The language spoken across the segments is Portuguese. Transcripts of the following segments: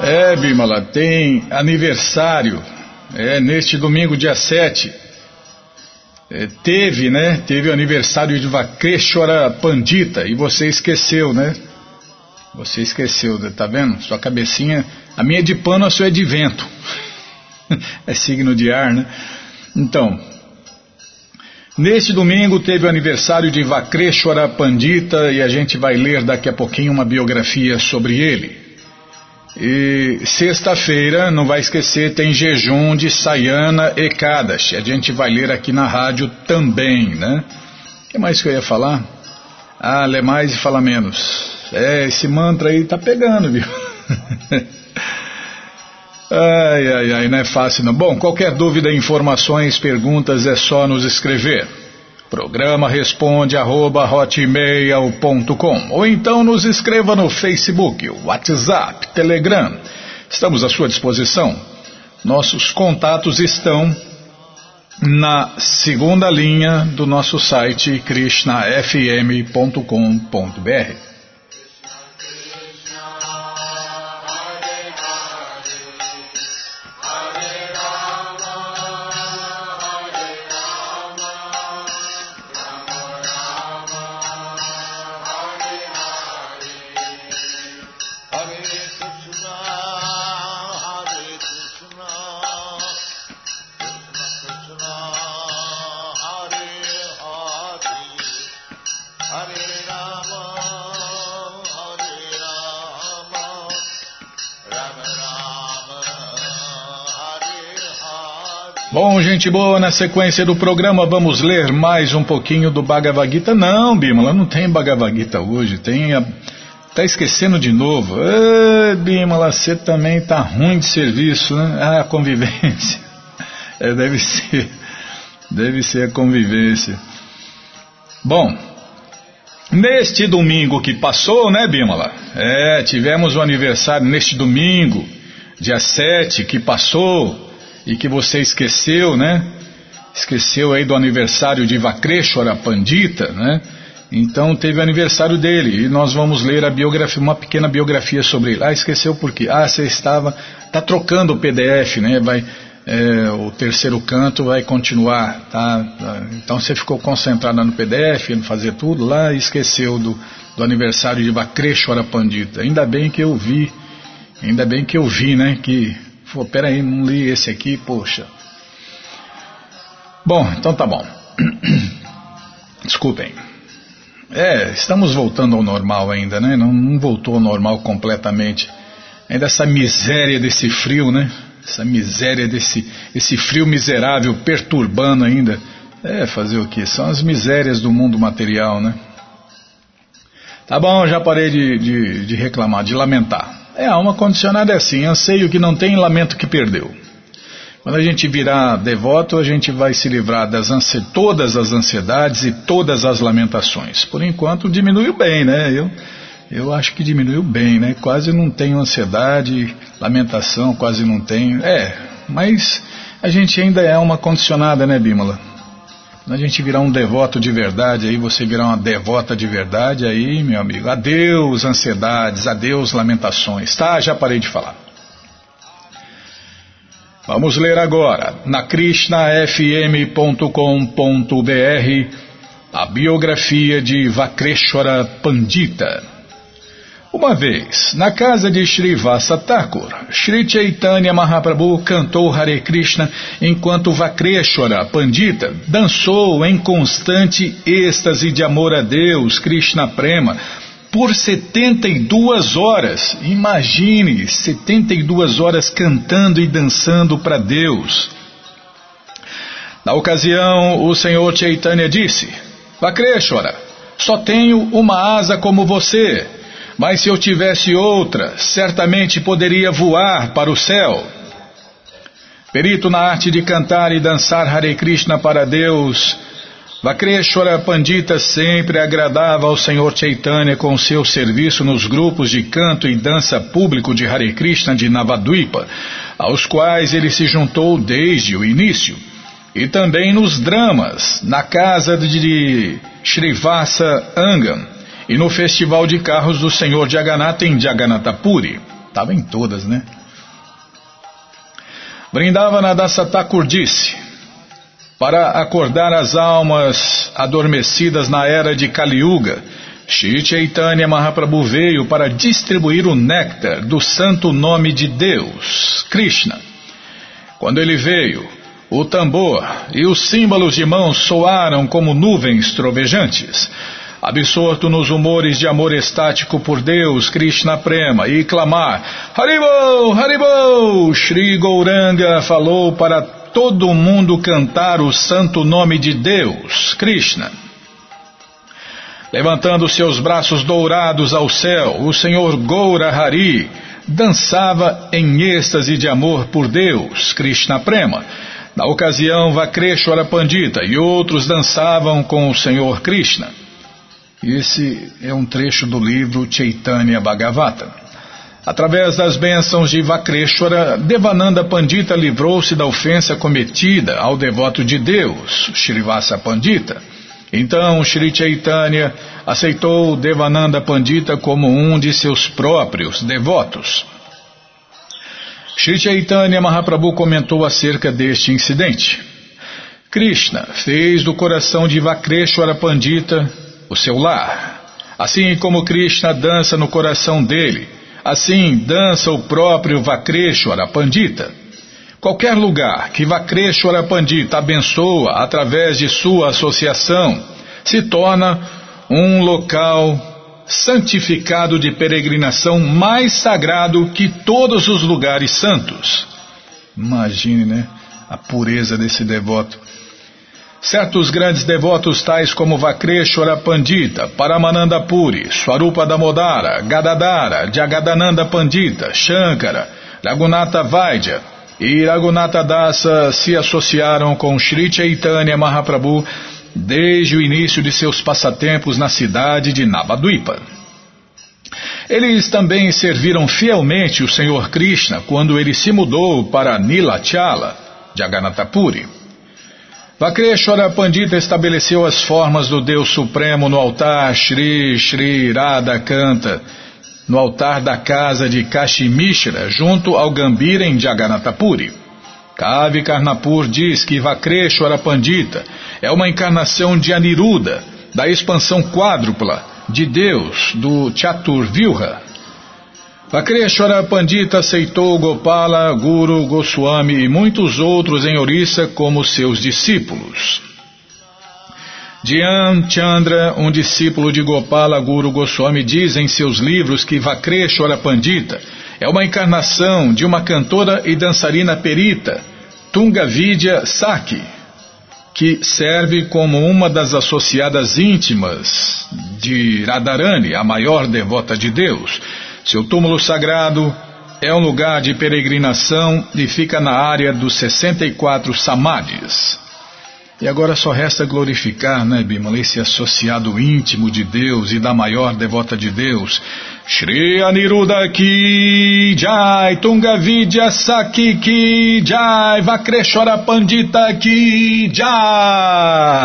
É, Bimala, tem aniversário. É, neste domingo, dia 7. É, teve, né? Teve o aniversário de Vakreshwara Pandita e você esqueceu, né? Você esqueceu, tá vendo? Sua cabecinha. A minha é de pano, a sua é de vento. é signo de ar, né? Então, neste domingo teve o aniversário de Vakreshwara Pandita e a gente vai ler daqui a pouquinho uma biografia sobre ele. E sexta-feira, não vai esquecer, tem jejum de Sayana Ekadashi. A gente vai ler aqui na rádio também, né? O que mais que eu ia falar? Ah, lê mais e fala menos. É, esse mantra aí tá pegando, viu? ai, ai, ai, não é fácil não. Bom, qualquer dúvida, informações, perguntas é só nos escrever. Programa responde arroba hotmail.com ou então nos escreva no Facebook, WhatsApp, Telegram. Estamos à sua disposição. Nossos contatos estão na segunda linha do nosso site krishnafm.com.br. Bom, gente boa, na sequência do programa vamos ler mais um pouquinho do Bhagavad Gita. Não, Bimala, não tem Bhagavad Gita hoje, tem a... Tá esquecendo de novo. Ah, Bimala, você também tá ruim de serviço, né? Ah, convivência. É, deve ser. Deve ser a convivência. Bom, neste domingo que passou, né, Bimala? É, tivemos o aniversário neste domingo, dia 7, que passou e que você esqueceu, né? Esqueceu aí do aniversário de Vakreshwara Pandita, né? Então teve aniversário dele e nós vamos ler a biografia, uma pequena biografia sobre ele. Ah, esqueceu por quê? Ah, você estava, tá trocando o PDF, né? Vai, é, o terceiro canto vai continuar, tá? Então você ficou concentrado no PDF, no fazer tudo lá e esqueceu do, do aniversário de Vakreshwara Pandita. Ainda bem que eu vi, ainda bem que eu vi, né? Que Pô, peraí, não li esse aqui, poxa. Bom, então tá bom. Desculpem. É, estamos voltando ao normal ainda, né? Não, não, voltou ao normal completamente. Ainda essa miséria desse frio, né? Essa miséria desse esse frio miserável perturbando ainda. É, fazer o que? São as misérias do mundo material, né? Tá bom, já parei de, de, de reclamar, de lamentar. É, a alma condicionada é assim, anseio que não tem, lamento que perdeu. Quando a gente virar devoto, a gente vai se livrar das todas as ansiedades e todas as lamentações. Por enquanto, diminuiu bem, né? Eu, eu acho que diminuiu bem, né? Quase não tenho ansiedade, lamentação, quase não tenho. É, mas a gente ainda é uma condicionada, né, Bímola? Quando a gente virar um devoto de verdade, aí você virar uma devota de verdade, aí, meu amigo, adeus ansiedades, adeus lamentações, tá? Já parei de falar. Vamos ler agora, na krishnafm.com.br, a biografia de Vakreshwara Pandita. Uma vez, na casa de Srivasa Thakur, Sri Chaitanya Mahaprabhu cantou Hare Krishna enquanto Vakreshwara Pandita dançou em constante êxtase de amor a Deus, Krishna Prema, por 72 horas. Imagine, 72 horas cantando e dançando para Deus. Na ocasião, o Senhor Chaitanya disse: Vakreshwara, só tenho uma asa como você mas se eu tivesse outra, certamente poderia voar para o céu. Perito na arte de cantar e dançar Hare Krishna para Deus, Vakreshwara Pandita sempre agradava ao Senhor Chaitanya com seu serviço nos grupos de canto e dança público de Hare Krishna de Navadvipa, aos quais ele se juntou desde o início, e também nos dramas, na casa de Srivasa Angam, e no Festival de Carros do Senhor Jagannatha em Jagannatapuri. Estava em todas, né? Brindavana Dasa disse, para acordar as almas adormecidas na era de Kali Yuga, Shri Chaitanya Mahaprabhu veio para distribuir o néctar do santo nome de Deus, Krishna. Quando ele veio, o tambor e os símbolos de mãos soaram como nuvens trovejantes. Absorto nos humores de amor estático por Deus, Krishna Prema, e clamar Haribol, Haribol, Shri Gauranga falou para todo mundo cantar o santo nome de Deus, Krishna. Levantando seus braços dourados ao céu, o Senhor Goura Hari dançava em êxtase de amor por Deus, Krishna Prema. Na ocasião, Vakreshwara Pandita e outros dançavam com o Senhor Krishna. Esse é um trecho do livro Chaitanya Bhagavata. Através das bênçãos de Vakreshwara, Devananda Pandita livrou-se da ofensa cometida ao devoto de Deus, Srivasa Pandita. Então Sri Chaitanya aceitou Devananda Pandita como um de seus próprios devotos. Sri Chaitanya Mahaprabhu comentou acerca deste incidente. Krishna fez do coração de Vakreshwara Pandita o seu lar. Assim como Krishna dança no coração dele, assim dança o próprio Vakreshwara Pandita. Qualquer lugar que Vakreshwara Pandita abençoa através de sua associação se torna um local santificado de peregrinação mais sagrado que todos os lugares santos. Imagine, né? A pureza desse devoto. Certos grandes devotos tais como Vakreshwara Pandita, Paramananda Puri, Swarupa Damodara, Gadadara, Jagadananda Pandita, Shankara, Raghunatha Vaidya, e Raghunatha Dasa se associaram com Sri Chaitanya Mahaprabhu desde o início de seus passatempos na cidade de Navadvipa. Eles também serviram fielmente o Senhor Krishna quando ele se mudou para Nilachala, Jagannatapuri. Vakreshwara Pandita estabeleceu as formas do Deus Supremo no altar Shri Shri Radha Kanta, no altar da casa de Kashimishra, junto ao Gambira em Jagannatapuri. Kavi Karnapur diz que Vakreshwara Pandita é uma encarnação de Aniruddha, da expansão quádrupla de Deus do Chaturvilha. Vakreshwara Pandita aceitou Gopala, Guru, Goswami e muitos outros em Orissa como seus discípulos. Dhyan Chandra, um discípulo de Gopala Guru Goswami, diz em seus livros que Vakreshwara Pandita é uma encarnação de uma cantora e dançarina perita, Tungavidya Saki, que serve como uma das associadas íntimas de Radharani, a maior devota de Deus. Seu túmulo sagrado é um lugar de peregrinação e fica na área dos 64 samadhis. E agora só resta glorificar, né, Bimala, esse associado íntimo de Deus e da maior devota de Deus. Shri Aniruddha Ki Jai, Tungavidya Saki Ki Jai, Vakreshwara Pandita Ki Jai.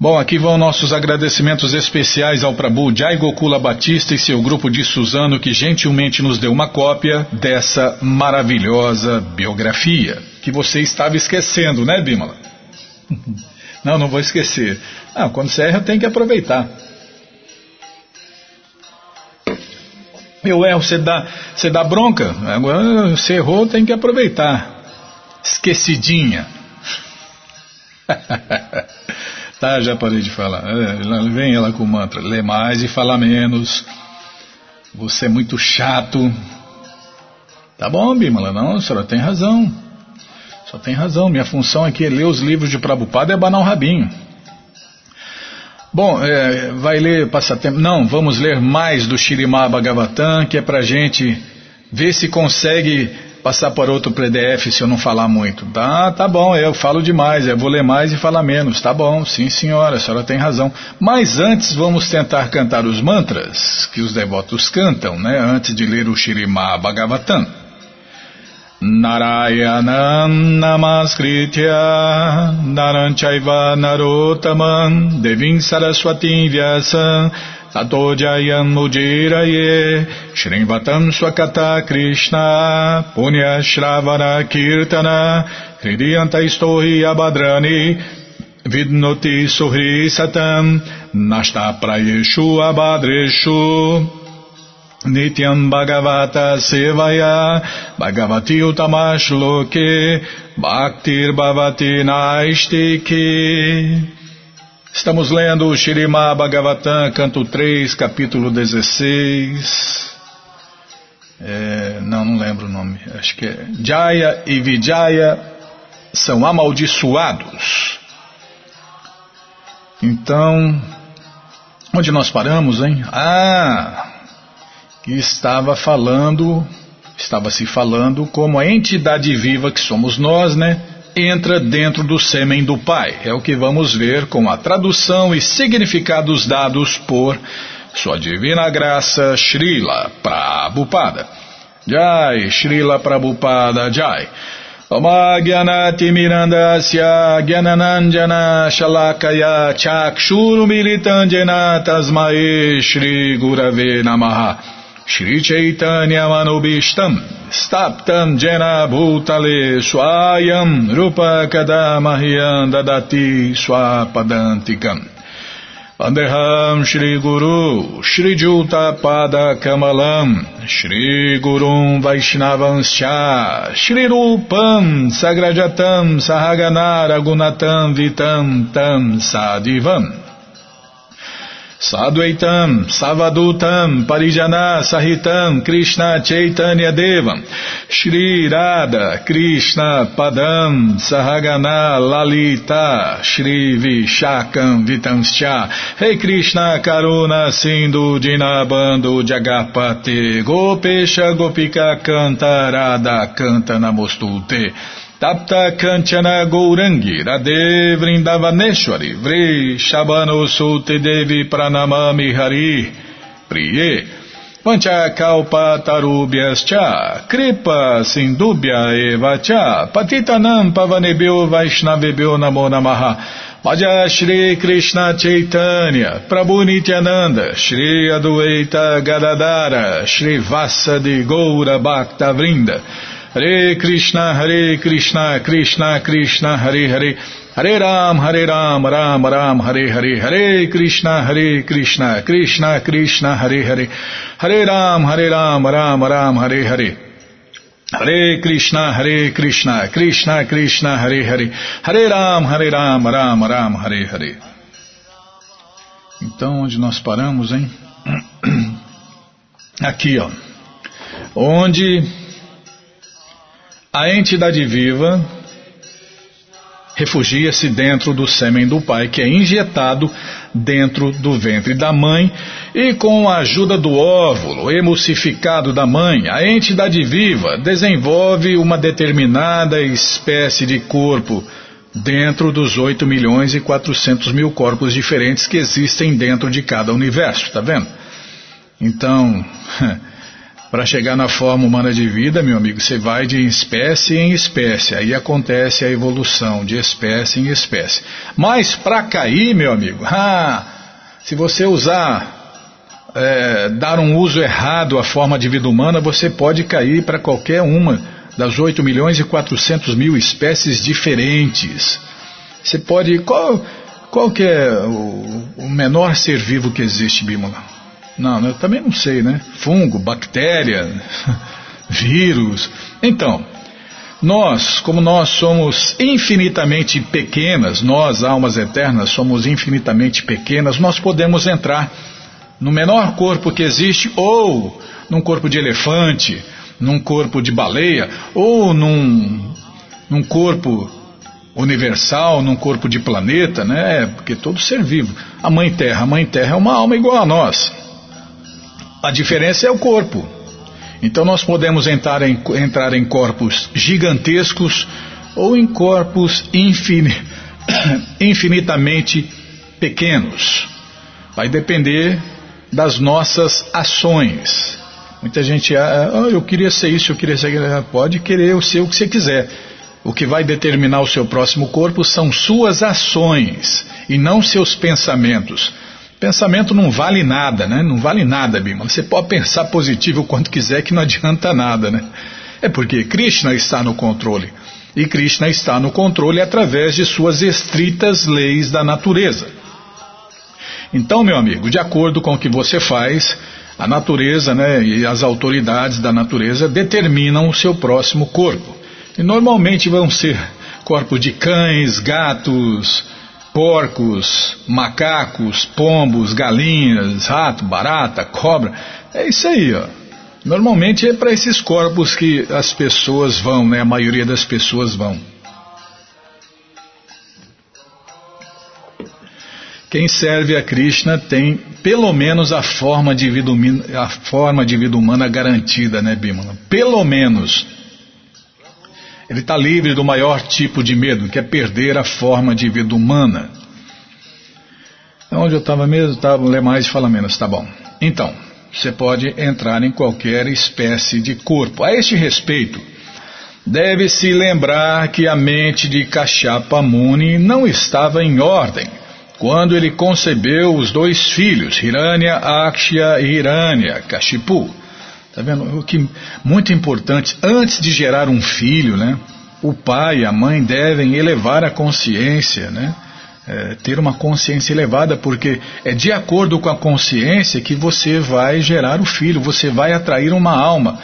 Bom, aqui vão nossos agradecimentos especiais ao Prabhu Jai Gokula Batista e seu grupo de Suzano que gentilmente nos deu uma cópia dessa maravilhosa biografia que você estava esquecendo, né, Bimala? Não, não vou esquecer. Ah, quando você erra tem que aproveitar. Eu erro, você dá, você dá bronca. Agora você errou, tem que aproveitar. Esquecidinha. Tá, já parei de falar. É, vem ela com o mantra. Lê mais e fala menos. Você é muito chato. Tá bom, Bimala, não, a senhora tem razão. Só tem razão. Minha função aqui é ler os livros de Prabhupada e abanar o rabinho. Bom, é, vai ler passatempo. Não, vamos ler mais do Shirimá Bhagavatam, que é pra gente ver se consegue passar por outro PDF se eu não falar muito. Tá, tá bom, eu falo demais, eu vou ler mais e falar menos. Tá bom, sim senhora, a senhora tem razão. Mas antes vamos tentar cantar os mantras que os devotos cantam, né? Antes de ler o Shirimá Bhagavatam. Naranchaiva Narotaman Devim Saraswatim Vyasam Tato Jayam Mujiraye Shrivatam Swakata Krishna Punya Shravana Kirtana Hridiyanta Istohi Abadrani Vidnoti Suhri Satam Nashta Prayeshu Abadreshu Nityam Bhagavata Sevaya Bhagavati Utamash Loke Bhaktir Bhavati Naistiki Estamos lendo o Shirima Bhagavatam, canto 3, capítulo 16. É, não, não lembro o nome. Acho que é Jaya e Vijaya são amaldiçoados. Então, onde nós paramos, hein? Ah, estava falando, estava se falando como a entidade viva que somos nós, né? Entra dentro do sêmen do Pai. É o que vamos ver com a tradução e significados dados por Sua Divina Graça Srila Prabhupada. Jai, Srila Prabhupada Jai. Mirandasya Gyananandjana Shalakaya Chakshuru Militandjana Tasmae Shri Gurave Namaha Shri Chaitanya Manubishtam Staptam Jena Bhutale Swayam Rupa Kadamahyam Dadati Swapadantikam Vandeham Shri Guru Shri Juta Pada Kamalam Shri Gurum Vaishnavanscha Shri Rupam Sagrajatam Sahagana Gunatam Vitam Tam Sadivam Sadhuaitam, Savadutam, Parijana, Sahitam, Krishna Chaitanya Devam, Shri Radha, Krishna Padam, Sahagana, Lalita, Shri Vishakam, Vitanscha, Rei Krishna Karuna, Sindhu, Dinabando, Jagapate, Gopesha, Gopika, Canta, Radha, Canta, Namostute, Tapta Kanchana Gourangi Radhe Vrindavaneshwari Vri Shabano Sute Devi Pranamami Hari Priye Pancha Kalpa Tarubhyas Cha Kripa Sindubhya Eva Cha Patitanam Pavanebhyo Vaishnavebhyo Namo Namaha. Bhaja Shri Krishna Chaitanya Prabhu Nityananda Shri Adueita Gadadara Shri Vassa de Goura Bhakta Vrinda Hare Krishna, Hare Krishna, Krishna Krishna, Hare Hare, Hare Ram, Hare Ram, Ram Ram, Hare Hare, Hare Krishna, Hare Krishna, Krishna Krishna, Hare Hare, Hare Ram, Hare Ram, Ram Ram, Hare Hare. Hare Krishna, Hare Krishna, Krishna Krishna, Hare Hare, Hare Ram, Hare Ram, Ram Ram, Hare Hare. Então, onde nós paramos, hein? Aqui, ó. Onde a entidade viva refugia-se dentro do sêmen do pai, que é injetado dentro do ventre da mãe, e com a ajuda do óvulo emulsificado da mãe, a entidade viva desenvolve uma determinada espécie de corpo dentro dos 8 milhões e 400 mil corpos diferentes que existem dentro de cada universo, tá vendo? Então, Para chegar na forma humana de vida, meu amigo, você vai de espécie em espécie. Aí acontece a evolução de espécie em espécie. Mas para cair, meu amigo, ah, se você usar, é, dar um uso errado à forma de vida humana, você pode cair para qualquer uma das 8 milhões e 400 mil espécies diferentes. Você pode. Qual, qual que é o, o menor ser vivo que existe, Bímola? Não, eu também não sei, né? Fungo, bactéria, vírus. Então, nós, como nós somos infinitamente pequenas, nós, almas eternas, somos infinitamente pequenas, nós podemos entrar no menor corpo que existe, ou num corpo de elefante, num corpo de baleia, ou num, num corpo universal, num corpo de planeta, né? Porque todo ser vivo. A Mãe Terra, a Mãe Terra é uma alma igual a nós. A diferença é o corpo. Então nós podemos entrar em, entrar em corpos gigantescos ou em corpos infin, infinitamente pequenos. Vai depender das nossas ações. Muita gente, ah, ah, eu queria ser isso, eu queria ser aquilo. Ah, pode querer ser o que você quiser. O que vai determinar o seu próximo corpo são suas ações e não seus pensamentos. Pensamento não vale nada, né? Não vale nada, Bima. Você pode pensar positivo o quanto quiser que não adianta nada, né? É porque Krishna está no controle. E Krishna está no controle através de suas estritas leis da natureza. Então, meu amigo, de acordo com o que você faz, a natureza né, e as autoridades da natureza determinam o seu próximo corpo. E normalmente vão ser corpos de cães, gatos, porcos, macacos, pombos, galinhas, rato, barata, cobra. É isso aí, ó. Normalmente é para esses corpos que as pessoas vão, né? A maioria das pessoas vão. Quem serve a Krishna tem pelo menos a forma de vida, a forma de vida humana garantida, né, Bimala? Pelo menos. Ele está livre do maior tipo de medo, que é perder a forma de vida humana. Onde eu estava mesmo? Estava ler mais e falar menos, tá bom. Então, você pode entrar em qualquer espécie de corpo. A este respeito, deve-se lembrar que a mente de Kashyapa Muni não estava em ordem quando ele concebeu os dois filhos, Hiranya, Akshya e Hiranya, Kashipu. Está vendo? O que muito importante, antes de gerar um filho, né, o pai e a mãe devem elevar a consciência, né? É, ter uma consciência elevada, porque é de acordo com a consciência que você vai gerar o filho, você vai atrair uma alma.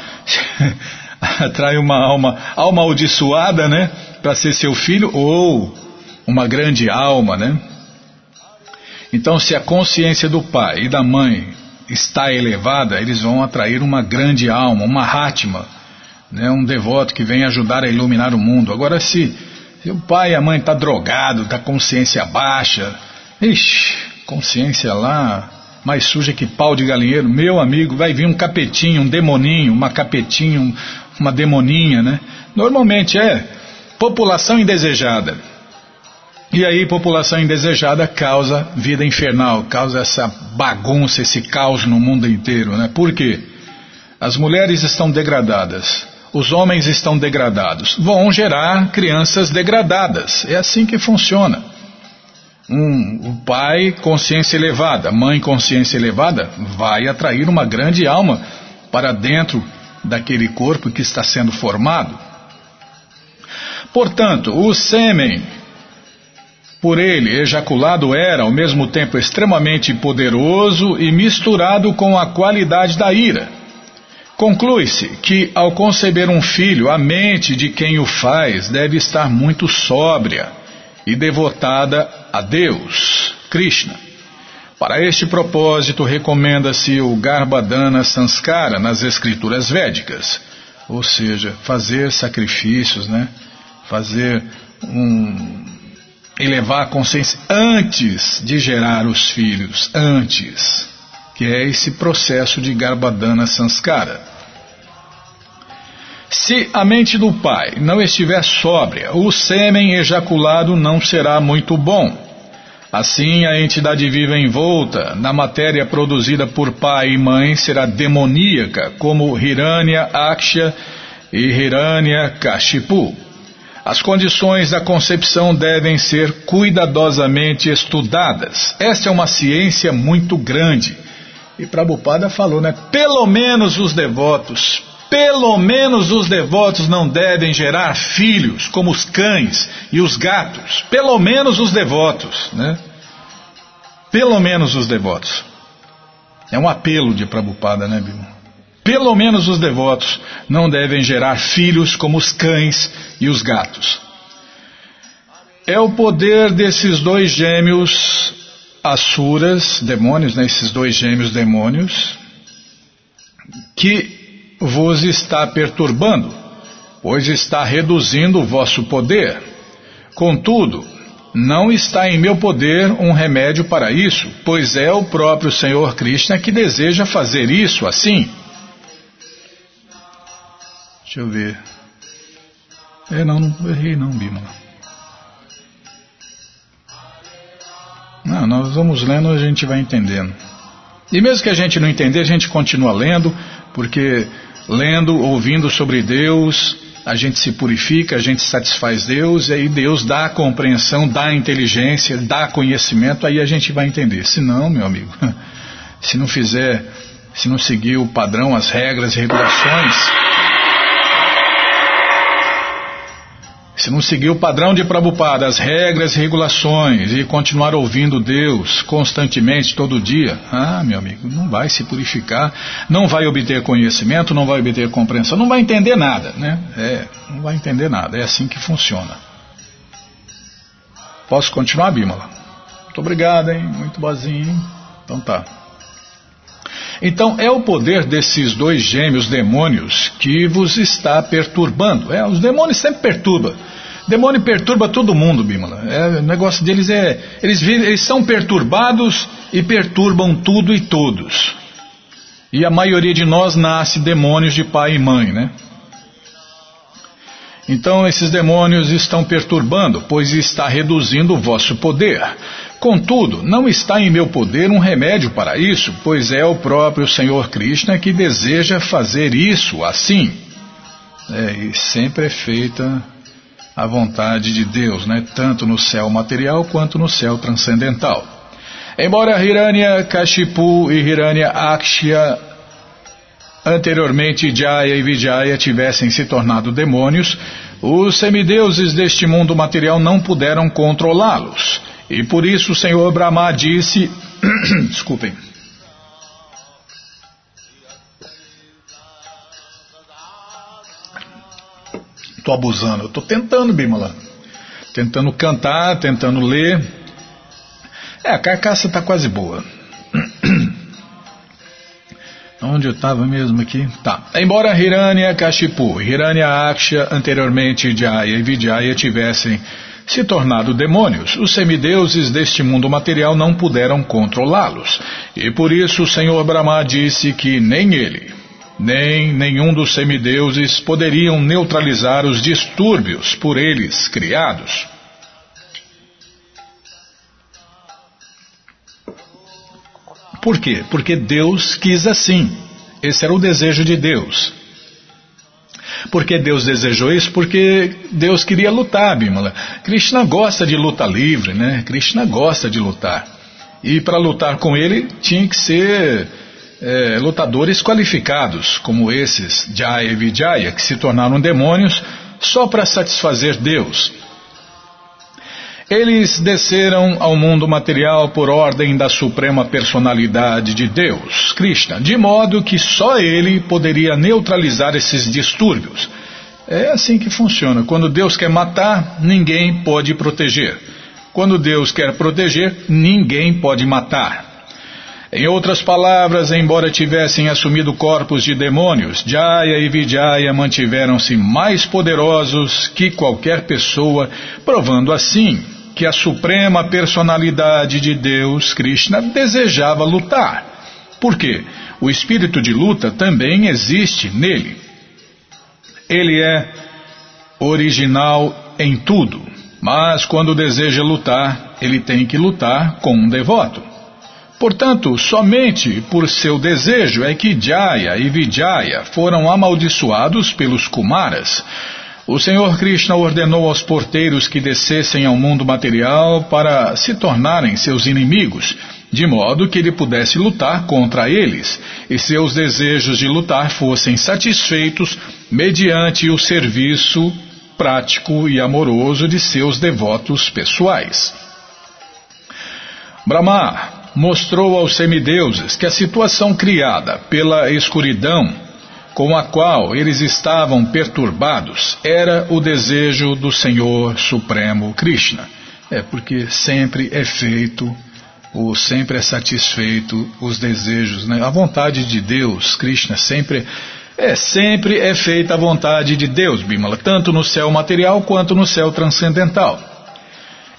Atrai uma alma amaldiçoada, né? Para ser seu filho, ou uma grande alma, né? Então, se a consciência do pai e da mãe está elevada, eles vão atrair uma grande alma, uma Hatma, né, um devoto que vem ajudar a iluminar o mundo. Agora, se, se o pai e a mãe estão tá drogado, está consciência baixa, ixi, consciência lá mais suja que pau de galinheiro, meu amigo, vai vir um capetinho, um demoninho, uma capetinho, uma demoninha, né? Normalmente é população indesejada. E aí, população indesejada causa vida infernal, causa essa bagunça, esse caos no mundo inteiro. Né? Por quê? As mulheres estão degradadas, os homens estão degradados, vão gerar crianças degradadas. É assim que funciona. Um, o pai, consciência elevada, mãe, consciência elevada, vai atrair uma grande alma para dentro daquele corpo que está sendo formado. Portanto, o sêmen por ele ejaculado era, ao mesmo tempo, extremamente poderoso e misturado com a qualidade da ira. Conclui-se que, ao conceber um filho, a mente de quem o faz deve estar muito sóbria e devotada a Deus, Krishna. Para este propósito, recomenda-se o Garbhadana Sanskara nas escrituras védicas, ou seja, fazer sacrifícios, né? fazer um, elevar a consciência antes de gerar os filhos, antes, que é esse processo de Garbhadana Sanskara. Se a mente do pai não estiver sóbria, o sêmen ejaculado não será muito bom. Assim, a entidade viva envolta na matéria produzida por pai e mãe será demoníaca, como Hiranya Aksha e Hiranya Kashipu. As condições da concepção devem ser cuidadosamente estudadas. Esta é uma ciência muito grande. E Prabhupada falou, né? Pelo menos os devotos, pelo menos os devotos não devem gerar filhos como os cães e os gatos. Pelo menos os devotos, né? Pelo menos os devotos. É um apelo de Prabhupada, né, Bima? Pelo menos os devotos não devem gerar filhos como os cães e os gatos. É o poder desses dois gêmeos asuras, demônios, né, esses dois gêmeos demônios, que vos está perturbando, pois está reduzindo o vosso poder. Contudo, não está em meu poder um remédio para isso, pois é o próprio Senhor Krishna que deseja fazer isso assim. Deixa eu ver. É, não, não errei não, Bima. Não, nós vamos lendo e a gente vai entendendo. E mesmo que a gente não entender, a gente continua lendo, porque lendo, ouvindo sobre Deus, a gente se purifica, a gente satisfaz Deus, e aí Deus dá a compreensão, dá a inteligência, dá conhecimento, aí a gente vai entender. Se não, meu amigo, se não fizer, se não seguir o padrão, as regras e regulações, Se não seguir o padrão de Prabhupada, as regras e regulações e continuar ouvindo Deus constantemente, todo dia, ah, meu amigo, não vai se purificar, não vai obter conhecimento, não vai obter compreensão, não vai entender nada, né? É, não vai entender nada, é assim que funciona. Posso continuar, Bímola? Muito obrigado, hein? Muito boazinho. Então tá. Então é o poder desses dois gêmeos demônios que vos está perturbando. É, os demônios sempre perturbam. Demônio perturba todo mundo, Bímola. É, o negócio deles é. Eles, eles são perturbados e perturbam tudo e todos. E a maioria de nós nasce demônios de pai e mãe, né? Então esses demônios estão perturbando, pois está reduzindo o vosso poder. Contudo, não está em meu poder um remédio para isso, pois é o próprio Senhor Krishna que deseja fazer isso assim. É, e sempre é feita a vontade de Deus, né? tanto no céu material quanto no céu transcendental. Embora Hiranya Kashipu e Hiranya Akshya anteriormente Jaya e Vijaya tivessem se tornado demônios, os semideuses deste mundo material não puderam controlá-los. E por isso o Senhor Brahma disse: Desculpem. Estou abusando, estou tentando, Bimala. Tentando cantar, tentando ler. É, a carcaça está quase boa. Onde eu estava mesmo aqui? Tá. Embora Hiranya Kashipu, Hiranya Aksha, anteriormente Jaya e Vijaya tivessem se tornado demônios, os semideuses deste mundo material não puderam controlá-los. E por isso o Senhor Brahma disse que nem ele, nem nenhum dos semideuses poderiam neutralizar os distúrbios por eles criados. Por quê? Porque Deus quis assim. Esse era o desejo de Deus. Por que Deus desejou isso? Porque Deus queria lutar, Bimala. Krishna gosta de luta livre, né? Krishna gosta de lutar. E para lutar com ele tinha que ser é, lutadores qualificados, como esses Jaya e Vijaya, que se tornaram demônios só para satisfazer Deus. Eles desceram ao mundo material por ordem da suprema personalidade de Deus, Krishna, de modo que só ele poderia neutralizar esses distúrbios. É assim que funciona. Quando Deus quer matar, ninguém pode proteger. Quando Deus quer proteger, ninguém pode matar. Em outras palavras, embora tivessem assumido corpos de demônios, Jaya e Vijaya mantiveram-se mais poderosos que qualquer pessoa, provando assim que a suprema personalidade de Deus, Krishna, desejava lutar. Por quê? O espírito de luta também existe nele. Ele é original em tudo, mas quando deseja lutar, ele tem que lutar com um devoto. Portanto, somente por seu desejo é que Jaya e Vijaya foram amaldiçoados pelos Kumaras. O Senhor Krishna ordenou aos porteiros que descessem ao mundo material para se tornarem seus inimigos, de modo que ele pudesse lutar contra eles e seus desejos de lutar fossem satisfeitos mediante o serviço prático e amoroso de seus devotos pessoais. Brahma, mostrou aos semideuses que a situação criada pela escuridão com a qual eles estavam perturbados era o desejo do Senhor Supremo Krishna. É porque sempre é feito, ou sempre é satisfeito os desejos, né? A vontade de Deus, Krishna, sempre é sempre é feita a vontade de Deus, Bimala, tanto no céu material quanto no céu transcendental.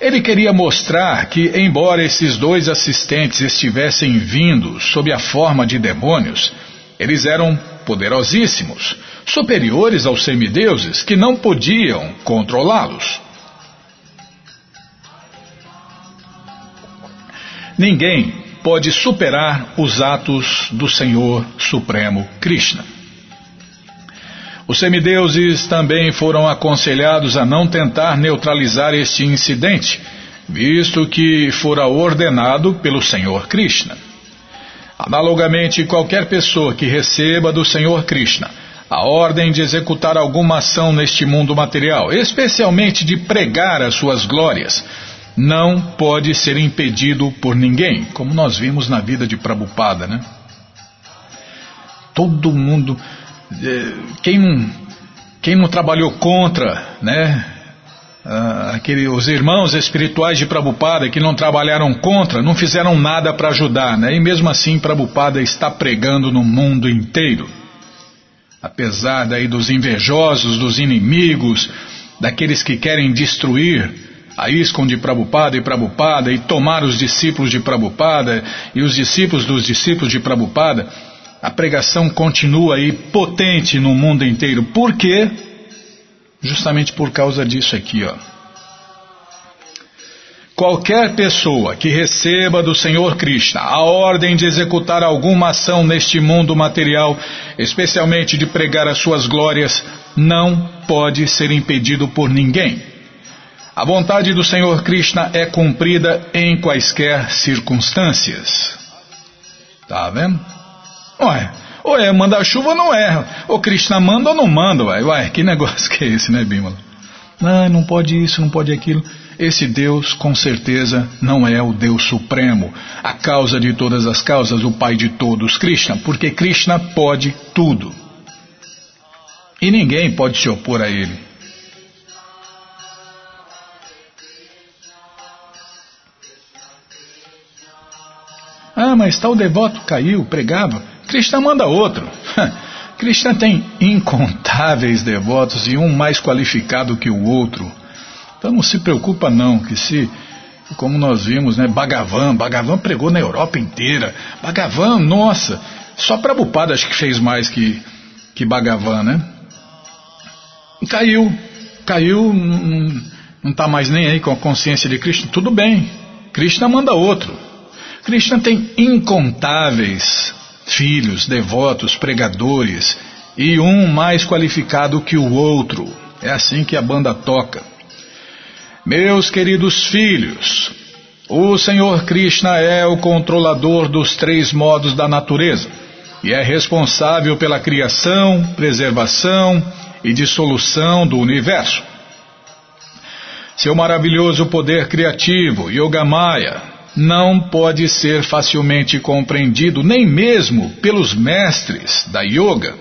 Ele queria mostrar que, embora esses dois assistentes estivessem vindo sob a forma de demônios, eles eram poderosíssimos, superiores aos semideuses que não podiam controlá-los. Ninguém pode superar os atos do Senhor Supremo Krishna. Os semideuses também foram aconselhados a não tentar neutralizar este incidente, visto que fora ordenado pelo Senhor Krishna. Analogamente, qualquer pessoa que receba do Senhor Krishna a ordem de executar alguma ação neste mundo material, especialmente de pregar as suas glórias, não pode ser impedido por ninguém, como nós vimos na vida de Prabhupada, né? Todo mundo, quem não, quem não trabalhou contra, né? Ah, aquele, os irmãos espirituais de Prabhupada que não trabalharam contra, não fizeram nada para ajudar, né? E mesmo assim Prabhupada está pregando no mundo inteiro. Apesar daí dos invejosos, dos inimigos, daqueles que querem destruir a ISKCON de Prabhupada e Prabhupada e tomar os discípulos de Prabhupada e os discípulos dos discípulos de Prabhupada, a pregação continua aí potente no mundo inteiro. Por quê? Justamente por causa disso aqui, ó. Qualquer pessoa que receba do Senhor Krishna a ordem de executar alguma ação neste mundo material, especialmente de pregar as suas glórias, não pode ser impedido por ninguém. A vontade do Senhor Krishna é cumprida em quaisquer circunstâncias. Tá vendo? Ué, ou é manda chuva ou não é. O Krishna manda ou não manda, ué. Ué, que negócio que é esse, né, Bímola? Não, não pode isso, não pode aquilo. Esse Deus, com certeza, não é o Deus Supremo, a causa de todas as causas, o Pai de todos, Krishna, porque Krishna pode tudo. E ninguém pode se opor a ele. Ah, mas tal devoto caiu, pregava. Krishna manda outro. Krishna tem incontáveis devotos e um mais qualificado que o outro. Então não se preocupa não, que se, como nós vimos, né, Bhagavan, Bhagavan pregou na Europa inteira. Bhagavan, nossa, só Prabhupada acho que fez mais que, que Bhagavan, né? Caiu, caiu, não está mais nem aí com a consciência de Krishna, tudo bem, Krishna manda outro. Krishna tem incontáveis filhos, devotos, pregadores e um mais qualificado que o outro. É assim que a banda toca. Meus queridos filhos, o Senhor Krishna é o controlador dos três modos da natureza e é responsável pela criação, preservação e dissolução do universo. Seu maravilhoso poder criativo, Yogamaya, não pode ser facilmente compreendido nem mesmo pelos mestres da yoga.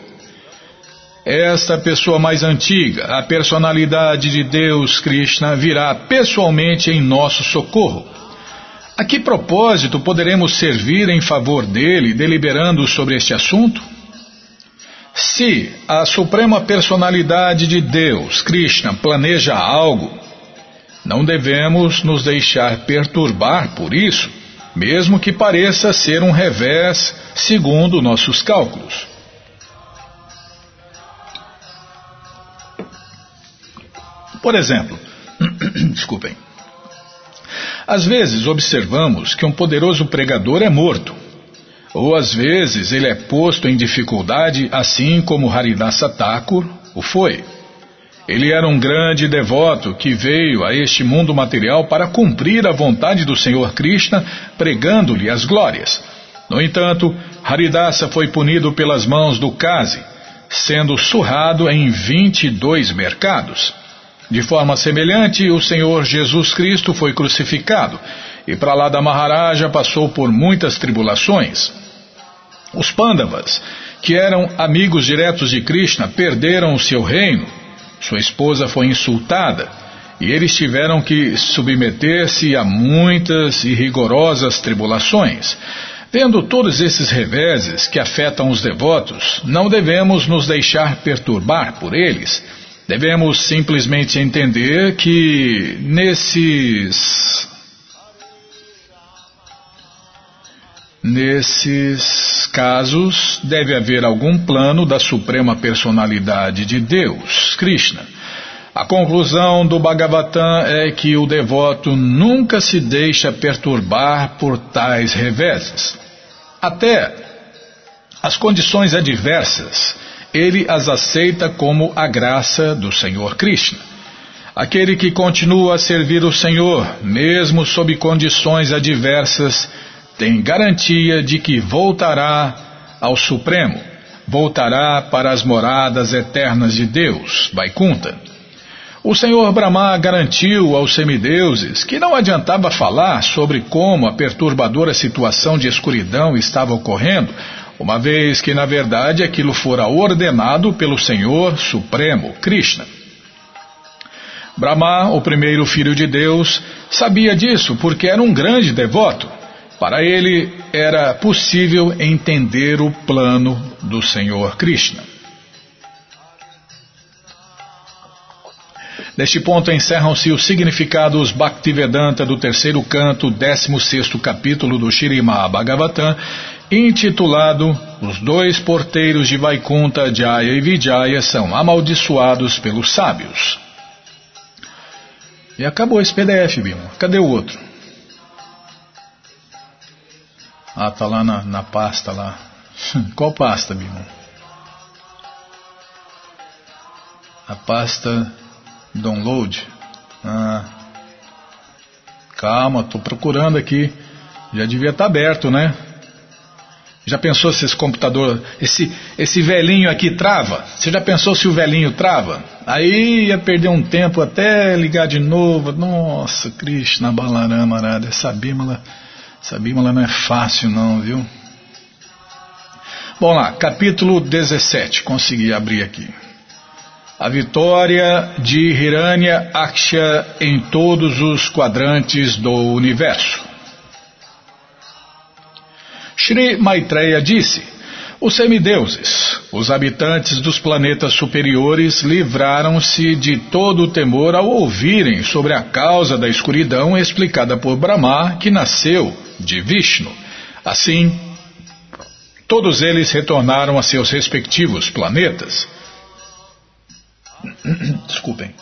Esta pessoa mais antiga, a personalidade de Deus Krishna, virá pessoalmente em nosso socorro. A que propósito poderemos servir em favor dele, deliberando sobre este assunto? Se a Suprema Personalidade de Deus, Krishna, planeja algo, não devemos nos deixar perturbar por isso, mesmo que pareça ser um revés segundo nossos cálculos. Por exemplo, desculpem. Às vezes observamos que um poderoso pregador é morto, ou às vezes ele é posto em dificuldade, assim como Haridasa Thakur o foi. Ele era um grande devoto que veio a este mundo material para cumprir a vontade do Senhor Krishna, pregando-lhe as glórias. No entanto, Haridasa foi punido pelas mãos do Kazi, sendo surrado em 22 mercados. De forma semelhante, o Senhor Jesus Cristo foi crucificado e para lá da Maharaja passou por muitas tribulações. Os Pandavas, que eram amigos diretos de Krishna, perderam o seu reino sua esposa foi insultada e eles tiveram que submeter-se a muitas e rigorosas tribulações. Tendo todos esses reveses que afetam os devotos, não devemos nos deixar perturbar por eles. Devemos simplesmente entender que nesses Nesses casos, deve haver algum plano da Suprema Personalidade de Deus, Krishna. A conclusão do Bhagavatam é que o devoto nunca se deixa perturbar por tais reveses. Até as condições adversas, ele as aceita como a graça do Senhor Krishna. Aquele que continua a servir o Senhor, mesmo sob condições adversas, tem garantia de que voltará ao Supremo, voltará para as moradas eternas de Deus, Vaikunta. O Senhor Brahma garantiu aos semideuses que não adiantava falar sobre como a perturbadora situação de escuridão estava ocorrendo, uma vez que, na verdade, aquilo fora ordenado pelo Senhor Supremo, Krishna. Brahma, o primeiro filho de Deus, sabia disso porque era um grande devoto. Para ele era possível entender o plano do Senhor Krishna. Neste ponto encerram-se os significados Bhaktivedanta do terceiro canto, 16 capítulo do Shirimá Bhagavatam, intitulado Os dois porteiros de Vaikunta, Jaya e Vijaya são amaldiçoados pelos sábios. E acabou esse PDF, Bima. Cadê o outro? Ah, tá lá na, na pasta lá. Qual pasta, Bima? A pasta download. Ah, calma, tô procurando aqui. Já devia estar tá aberto, né? Já pensou se esse computador, esse, esse velhinho aqui trava? Você já pensou se o velhinho trava? Aí ia perder um tempo até ligar de novo. Nossa, Krishna Balarama Arada, essa bímola, essa bímola não é fácil não, viu? Bom lá, capítulo 17, consegui abrir aqui. A vitória de Hiranya Aksha em todos os quadrantes do universo. Shri Maitreya disse: Os semideuses, os habitantes dos planetas superiores, livraram-se de todo o temor ao ouvirem sobre a causa da escuridão explicada por Brahma, que nasceu de Vishnu. Assim, todos eles retornaram a seus respectivos planetas. Desculpem.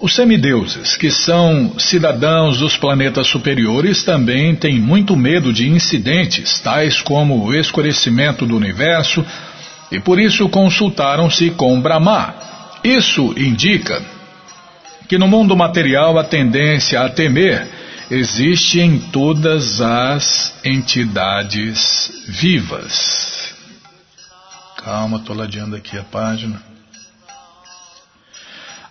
Os semideuses, que são cidadãos dos planetas superiores, também têm muito medo de incidentes, tais como o escurecimento do universo, e por isso consultaram-se com Brahma. Isso indica que no mundo material a tendência a temer existe em todas as entidades vivas. Calma, estou ladeando aqui a página.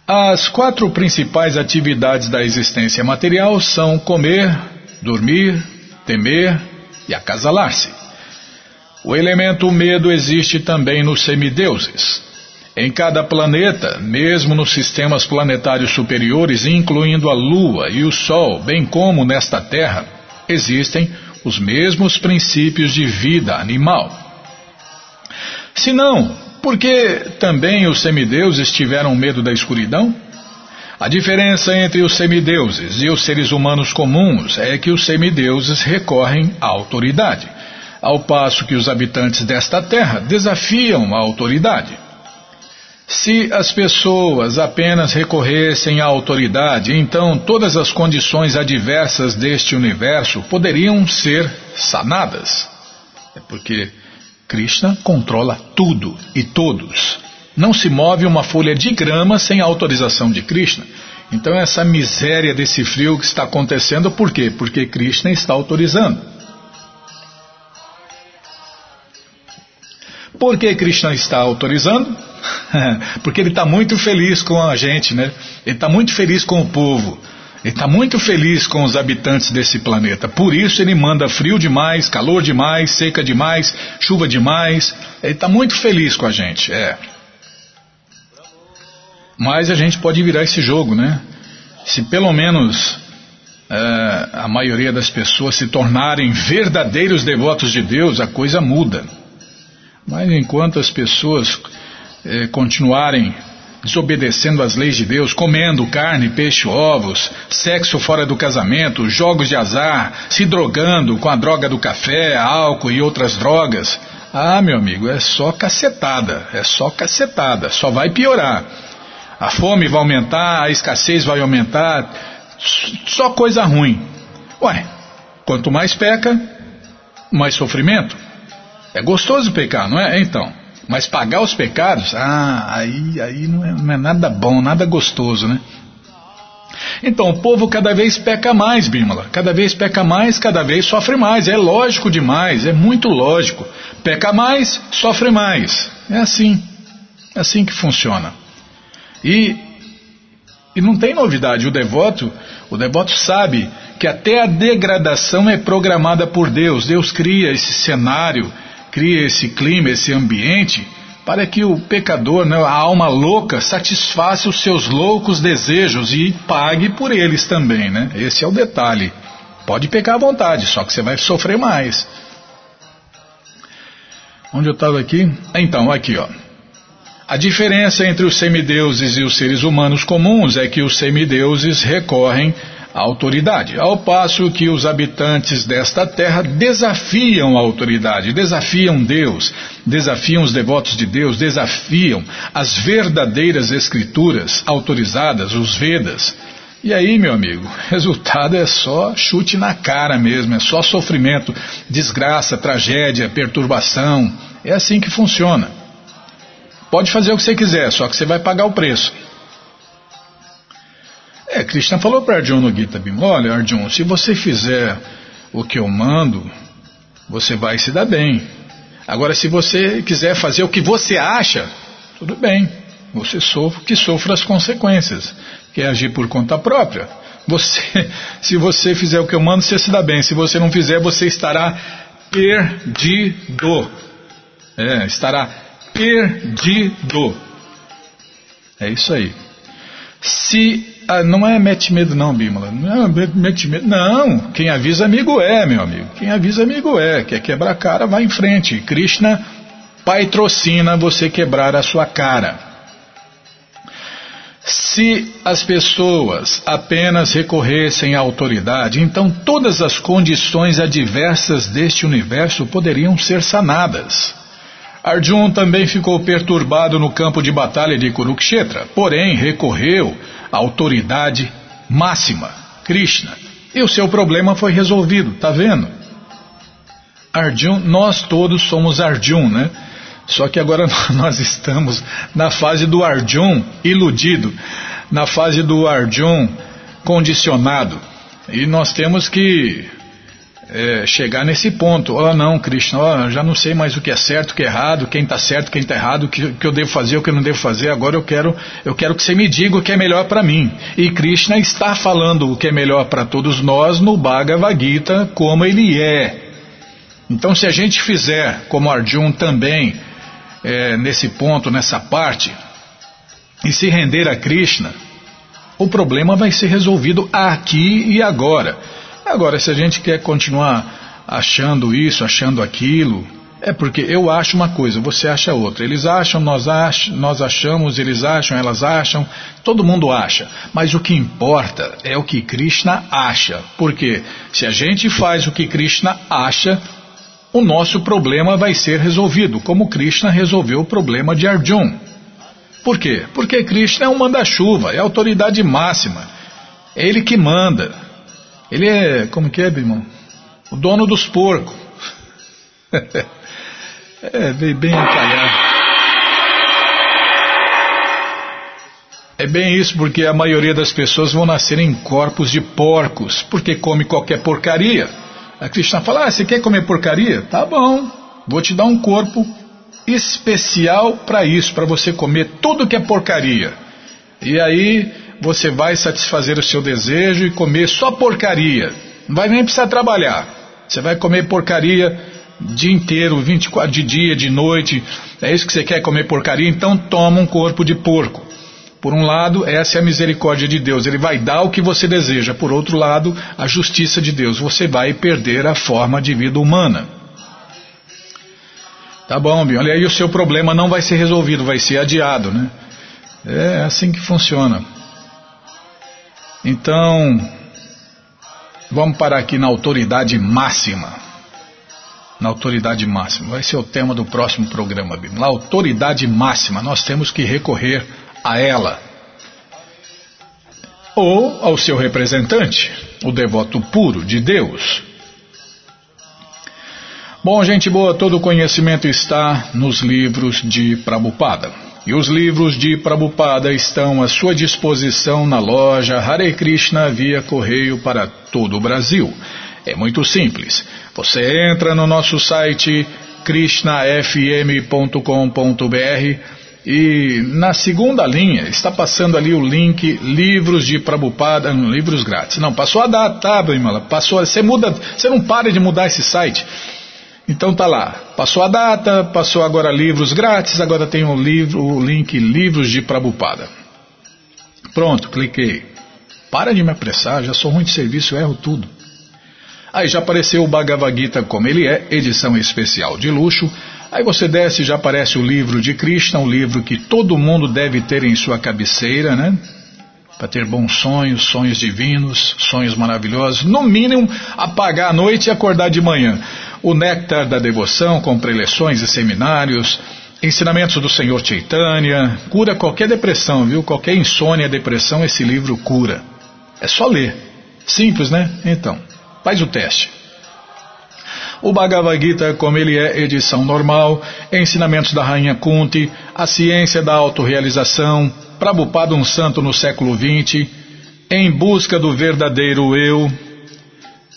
As quatro principais atividades da existência material são comer, dormir, temer e acasalar-se. O elemento medo existe também nos semideuses. Em cada planeta, mesmo nos sistemas planetários superiores, incluindo a Lua e o Sol, bem como nesta Terra, existem os mesmos princípios de vida animal. Se não, porque também os semideuses tiveram medo da escuridão? A diferença entre os semideuses e os seres humanos comuns é que os semideuses recorrem à autoridade, ao passo que os habitantes desta terra desafiam a autoridade. Se as pessoas apenas recorressem à autoridade, então todas as condições adversas deste universo poderiam ser sanadas. É porque Krishna controla tudo e todos. Não se move uma folha de grama sem a autorização de Krishna. Então essa miséria desse frio que está acontecendo, por quê? Porque Krishna está autorizando. Por que Krishna está autorizando? Porque ele está muito feliz com a gente, né? Ele está muito feliz com o povo. Ele está muito feliz com os habitantes desse planeta. Por isso ele manda frio demais, calor demais, seca demais, chuva demais. Ele está muito feliz com a gente, é. Mas a gente pode virar esse jogo, né? Se pelo menos é, a maioria das pessoas se tornarem verdadeiros devotos de Deus, a coisa muda. Mas enquanto as pessoas é, continuarem desobedecendo às leis de Deus, comendo carne, peixe, ovos, sexo fora do casamento, jogos de azar, se drogando com a droga do café, álcool e outras drogas, Ah, meu amigo, é só cacetada, é só cacetada, só vai piorar. A fome vai aumentar, a escassez vai aumentar, só coisa ruim. Ué, quanto mais peca, mais sofrimento. É gostoso pecar, não é? Então, mas pagar os pecados, ah, aí, aí não é, não é nada bom, nada gostoso, né? Então, o povo cada vez peca mais, Bímola. Cada vez peca mais, cada vez sofre mais. É lógico demais, é muito lógico. Peca mais, sofre mais. É assim. É assim que funciona. E, e não tem novidade. O devoto, o devoto sabe que até a degradação é programada por Deus. Deus cria esse cenário, cria esse clima, esse ambiente para que o pecador, né, a alma louca, satisfaça os seus loucos desejos e pague por eles também, né? Esse é o detalhe. Pode pecar à vontade, só que você vai sofrer mais. Onde eu estava aqui? Então, aqui, ó. A diferença entre os semideuses e os seres humanos comuns é que os semideuses recorrem a autoridade, ao passo que os habitantes desta terra desafiam a autoridade, desafiam Deus, desafiam os devotos de Deus, desafiam as verdadeiras escrituras autorizadas, os Vedas. E aí, meu amigo, resultado é só chute na cara mesmo, é só sofrimento, desgraça, tragédia, perturbação. É assim que funciona. Pode fazer o que você quiser, só que você vai pagar o preço. É, Krishna falou para Arjuna no Gita Bhima, olha Arjuna, se você fizer o que eu mando, você vai se dar bem. Agora, se você quiser fazer o que você acha, tudo bem, você sofre, que sofra as consequências, que é agir por conta própria. Você, se você fizer o que eu mando, você se dá bem. Se você não fizer, você estará perdido. É, estará perdido. É isso aí. Se ah, não é mete medo não, Bímola. Não, mete medo. Não, quem avisa amigo é, meu amigo. Quem avisa amigo é. Quer quebrar a cara, vai em frente. Krishna patrocina você quebrar a sua cara. Se as pessoas apenas recorressem à autoridade, então todas as condições adversas deste universo poderiam ser sanadas. Arjun também ficou perturbado no campo de batalha de Kurukshetra, porém recorreu à autoridade máxima, Krishna, e o seu problema foi resolvido, tá vendo? Arjun, nós todos somos Arjun, né? Só que agora nós estamos na fase do Arjun iludido, na fase do Arjun condicionado. E nós temos que é, chegar nesse ponto. Oh, não, Krishna, oh, já não sei mais o que é certo, o que é errado, quem está certo, quem está errado, o que, que, eu devo fazer, o que eu não devo fazer. Agora eu quero, eu quero que você me diga o que é melhor para mim. E Krishna está falando o que é melhor para todos nós no Bhagavad Gita, como ele é. Então, se a gente fizer como Arjun também, é, nesse ponto, nessa parte, e se render a Krishna, o problema vai ser resolvido aqui e agora. Agora, se a gente quer continuar achando isso, achando aquilo, é porque eu acho uma coisa, você acha outra. Eles acham, nós, ach, nós achamos, eles acham, elas acham, todo mundo acha. Mas o que importa é o que Krishna acha. Porque se a gente faz o que Krishna acha, o nosso problema vai ser resolvido, como Krishna resolveu o problema de Arjun. Por quê? Porque Krishna é um manda-chuva, é a autoridade máxima. É ele que manda. Ele é, como que é, irmão? O dono dos porcos. é, bem a calhar. É bem isso, porque a maioria das pessoas vão nascer em corpos de porcos, porque come qualquer porcaria. A Krishna fala: ah, você quer comer porcaria? Tá bom, vou te dar um corpo especial para isso, para você comer tudo que é porcaria. E aí você vai satisfazer o seu desejo e comer só porcaria. Não vai nem precisar trabalhar. Você vai comer porcaria dia inteiro, 24 de dia, de noite. É isso que você quer comer porcaria? Então toma um corpo de porco. Por um lado, essa é a misericórdia de Deus, ele vai dar o que você deseja. Por outro lado, a justiça de Deus, você vai perder a forma de vida humana. Tá bom, Bim, olha aí, o seu problema não vai ser resolvido, vai ser adiado, né? É assim que funciona. Então, vamos parar aqui na autoridade máxima. na autoridade máxima. Vai ser o tema do próximo programa, Bíblia. A autoridade máxima, nós temos que recorrer a ela. Ou ao seu representante, o devoto puro de Deus. Bom, gente boa, todo o conhecimento está nos livros de Prabhupada. E os livros de Prabhupada estão à sua disposição na loja Hare Krishna via correio para todo o Brasil. É muito simples. Você entra no nosso site krishnafm.com.br e na segunda linha está passando ali o link livros de Prabhupada, livros grátis. Não, passou a data, tá, Bimala? Passou, você muda, você não para de mudar esse site. Então tá lá, passou a data, passou agora livros grátis, agora tem o livro, o link livros de Prabhupada. Pronto, cliquei. Para de me apressar, já sou ruim de serviço, erro tudo. Aí já apareceu o Bhagavad Gita como ele é, edição especial de luxo. Aí você desce já aparece o livro de Krishna, um livro que todo mundo deve ter em sua cabeceira, né? Para ter bons sonhos, sonhos divinos, sonhos maravilhosos. No mínimo, apagar a noite e acordar de manhã. O Néctar da Devoção, com preleções e seminários. Ensinamentos do Senhor Chaitanya. Cura qualquer depressão, viu? Qualquer insônia, depressão, esse livro cura. É só ler. Simples, né? Então. Faz o teste. O Bhagavad Gita, como ele é edição normal, ensinamentos da Rainha Kunti, a ciência da autorrealização, Prabhupada um santo no século XX, em busca do verdadeiro eu,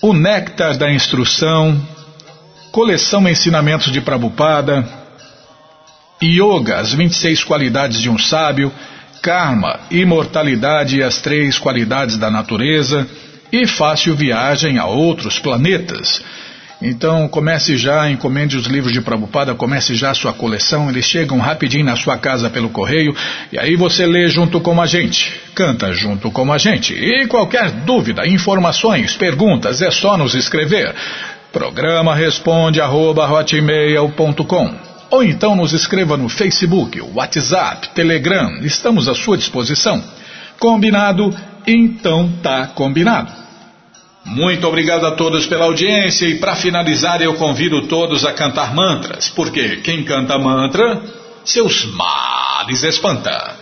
o néctar da instrução, coleção Ensinamentos de Prabhupada, Yoga, as 26 qualidades de um sábio, Karma, imortalidade e as três qualidades da natureza, e fácil viagem a outros planetas. Então comece já, encomende os livros de Prabhupada, comece já a sua coleção, eles chegam rapidinho na sua casa pelo correio e aí você lê junto com a gente, canta junto com a gente. E qualquer dúvida, informações, perguntas, é só nos escrever. Programa responde arroba, ou então nos escreva no Facebook, WhatsApp, Telegram, estamos à sua disposição. Combinado? Então tá combinado. Muito obrigado a todos pela audiência e para finalizar eu convido todos a cantar mantras, porque quem canta mantra, seus males espanta.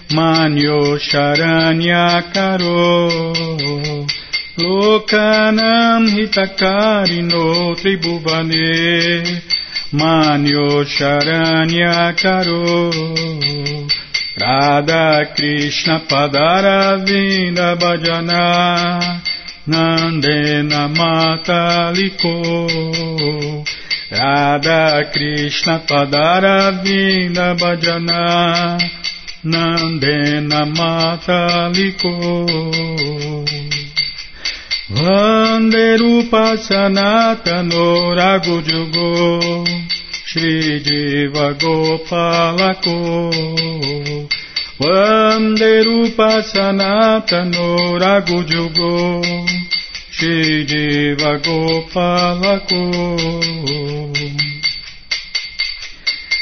Manyo Karo Lokanam Hitakarino Tribhuvane Manyo Karo Radha Krishna Padaravinda Bhajana Nandena Mataliko Radha Krishna Padaravinda Bhajana Nandena Mataliko Vanderupa Sanatano Ragujugo Shri Jiva Gopalako Vande Rupa Sanatano Ragujugo Shri Jiva Gopalako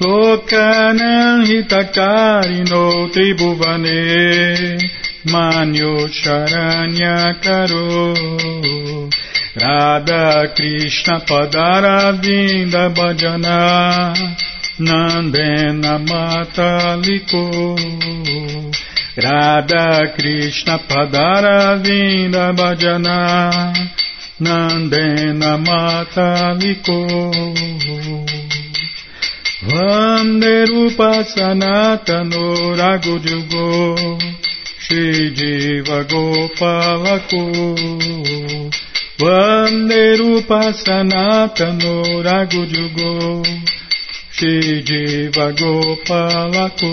Lokanan hitakarino tribhuvane manyo charanya karo Radha Krishna padara vinda bhajana nandena mataliko Radha Krishna padara vinda bhajana nandena mataliko Vanderupa Sanatano Ragudyugo Shidiva Gopalako. Vanderupa Sanatano Ragudyugo Shidiva Gopalako.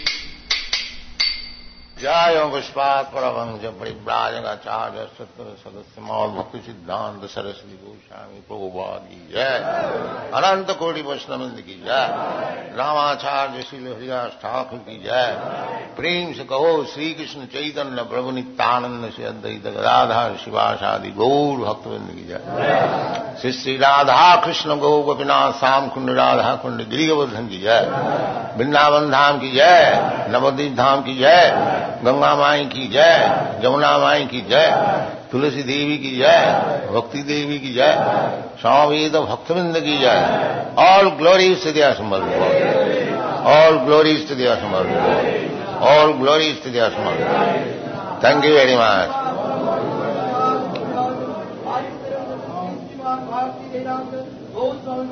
जय पुष्पात परमंश परिव्राजकाचार्य सत्तर सदस्य मौल, भक्ति सिद्धांत, सरस्वती गोस्वामी प्रभुवाद की जय। अनंत कोटि वैष्णविंद की जय। रामाचार्य श्री हरिदास ठाकुर की जय। प्रेम से कहो श्री कृष्ण चैतन्य, प्रभु नित्यानंद से अद्वैत गदाधार, शिवाशादि गौर भक्तविंद की जय। श्री श्री राधा कृष्ण, गौ गोपीनाथ, श्याम कुंड, राधा कुंड गिरिवर्धन की जय। वृंदावन धाम की जय। नवदीप धाम की जय। गंगा माई की जय जमुना माई की जय, तुलसी देवी की जय, भक्ति देवी की जय, स्वामीद भक्तविंद की जय। ऑल ग्लोरीज टू दिया ऑल ग्लोरीज टू दिया ऑल ग्लोरीज टू दिया thank you very much Goswami